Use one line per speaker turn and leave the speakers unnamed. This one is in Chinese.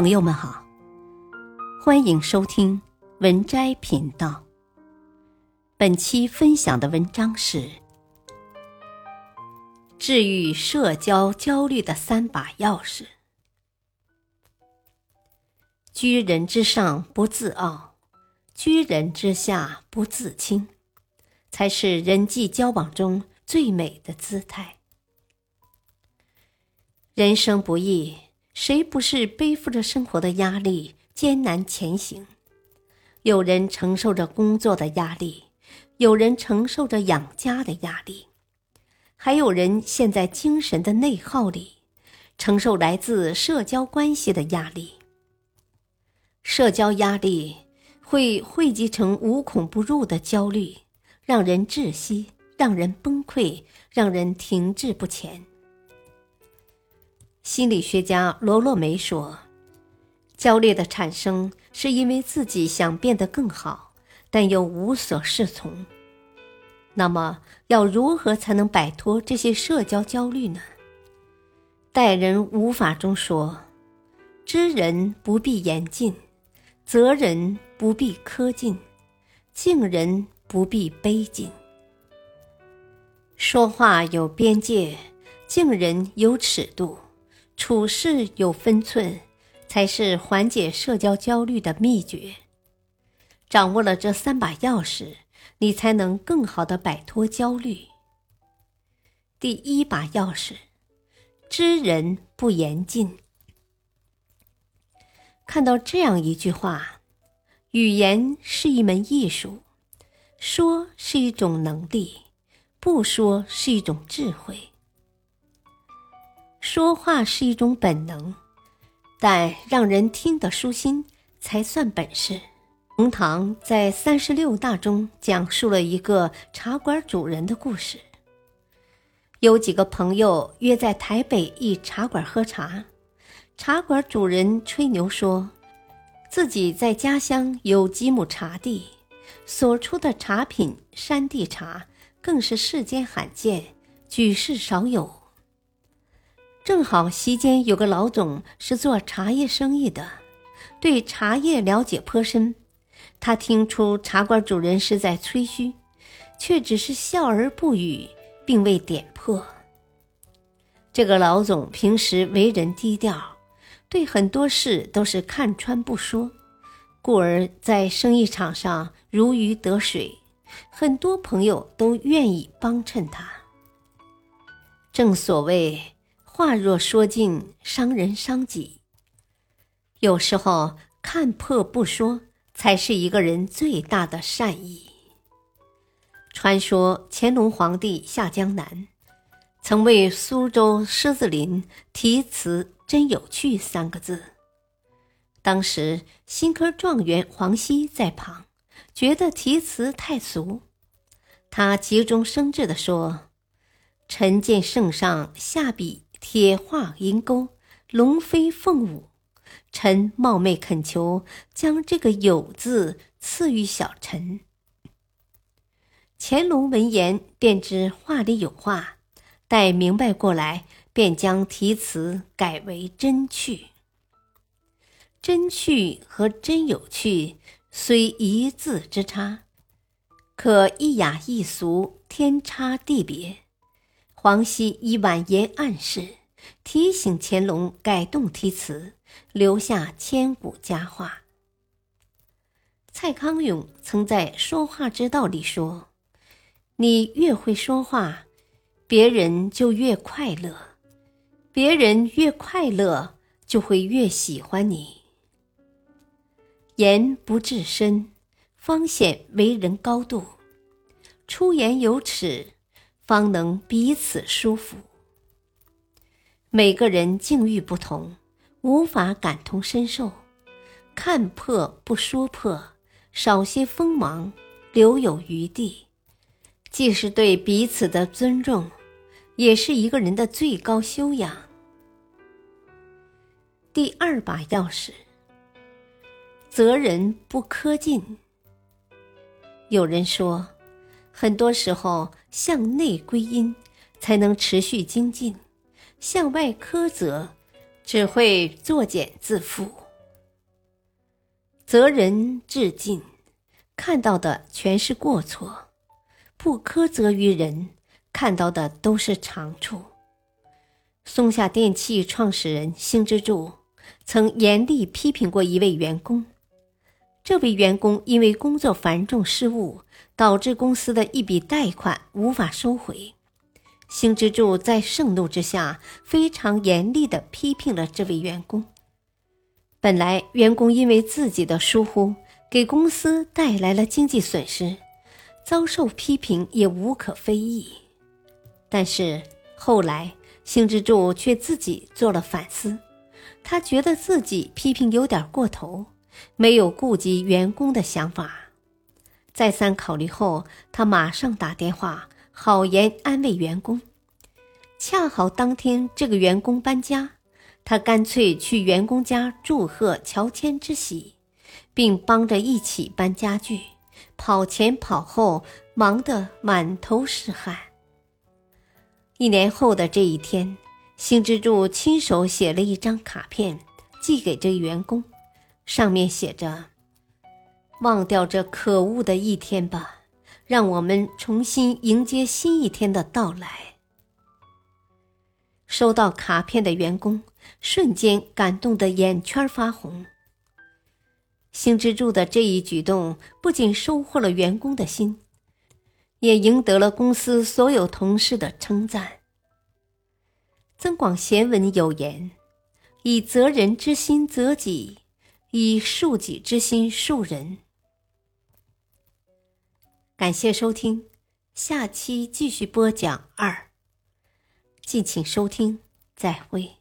朋友们好，欢迎收听文摘频道。本期分享的文章是：治愈社交焦虑的三把钥匙。居人之上不自傲，居人之下不自轻，才是人际交往中最美的姿态。人生不易，谁不是背负着生活的压力艰难前行？有人承受着工作的压力，有人承受着养家的压力，还有人陷在精神的内耗里，承受来自社交关系的压力。社交压力会汇集成无孔不入的焦虑，让人窒息，让人崩溃，让人停滞不前。心理学家罗洛梅说：“焦虑的产生是因为自己想变得更好，但又无所适从。那么，要如何才能摆脱这些社交焦虑呢？”待人无法中说：“知人不必言尽，责人不必苛尽，敬人不必卑谨。说话有边界，敬人有尺度。”处事有分寸，才是缓解社交焦虑的秘诀。掌握了这三把钥匙，你才能更好的摆脱焦虑。第一把钥匙，知人不言尽。看到这样一句话：语言是一门艺术，说是一种能力，不说是一种智慧。说话是一种本能，但让人听得舒心才算本事。冯唐在三十六大中讲述了一个茶馆主人的故事。有几个朋友约在台北一茶馆喝茶，茶馆主人吹牛说，自己在家乡有几亩茶地，所出的茶品山地茶更是世间罕见，举世少有。正好席间有个老总是做茶叶生意的，对茶叶了解颇深。他听出茶馆主人是在吹嘘，却只是笑而不语，并未点破。这个老总平时为人低调，对很多事都是看穿不说，故而在生意场上如鱼得水，很多朋友都愿意帮衬他。正所谓。话若说尽，伤人伤己。有时候看破不说，才是一个人最大的善意。传说乾隆皇帝下江南，曾为苏州狮子林题词“真有趣”三个字。当时新科状元黄熙在旁，觉得题词太俗，他急中生智地说：“臣见圣上下笔。”铁画银钩，龙飞凤舞。臣冒昧恳求，将这个“有”字赐予小臣。乾隆闻言，便知话里有话，待明白过来，便将题词改为“真趣”。真趣和真有趣，虽一字之差，可一雅一俗，天差地别。黄熙以婉言暗示，提醒乾隆改动题词，留下千古佳话。蔡康永曾在《说话之道》里说：“你越会说话，别人就越快乐；别人越快乐，就会越喜欢你。言不至深，方显为人高度；出言有尺。”方能彼此舒服。每个人境遇不同，无法感同身受。看破不说破，少些锋芒，留有余地，既是对彼此的尊重，也是一个人的最高修养。第二把钥匙：责人不苛尽。有人说。很多时候，向内归因，才能持续精进；向外苛责，只会作茧自缚。责人至尽，看到的全是过错；不苛责于人，看到的都是长处。松下电器创始人星之助曾严厉批评过一位员工，这位员工因为工作繁重失误，导致公司的一笔贷款无法收回。星之助在盛怒之下，非常严厉地批评了这位员工。本来，员工因为自己的疏忽，给公司带来了经济损失，遭受批评也无可非议。但是后来，星之助却自己做了反思，他觉得自己批评有点过头，没有顾及员工的想法。再三考虑后，他马上打电话。好言安慰员工，恰好当天这个员工搬家，他干脆去员工家祝贺乔迁之喜，并帮着一起搬家具，跑前跑后，忙得满头是汗。一年后的这一天，星之助亲手写了一张卡片，寄给这员工，上面写着：“忘掉这可恶的一天吧。”让我们重新迎接新一天的到来。收到卡片的员工瞬间感动得眼圈发红。星之助的这一举动不仅收获了员工的心，也赢得了公司所有同事的称赞。《增广贤文》有言：“以责人之心责己，以恕己之心恕人。”感谢收听，下期继续播讲二。敬请收听，再会。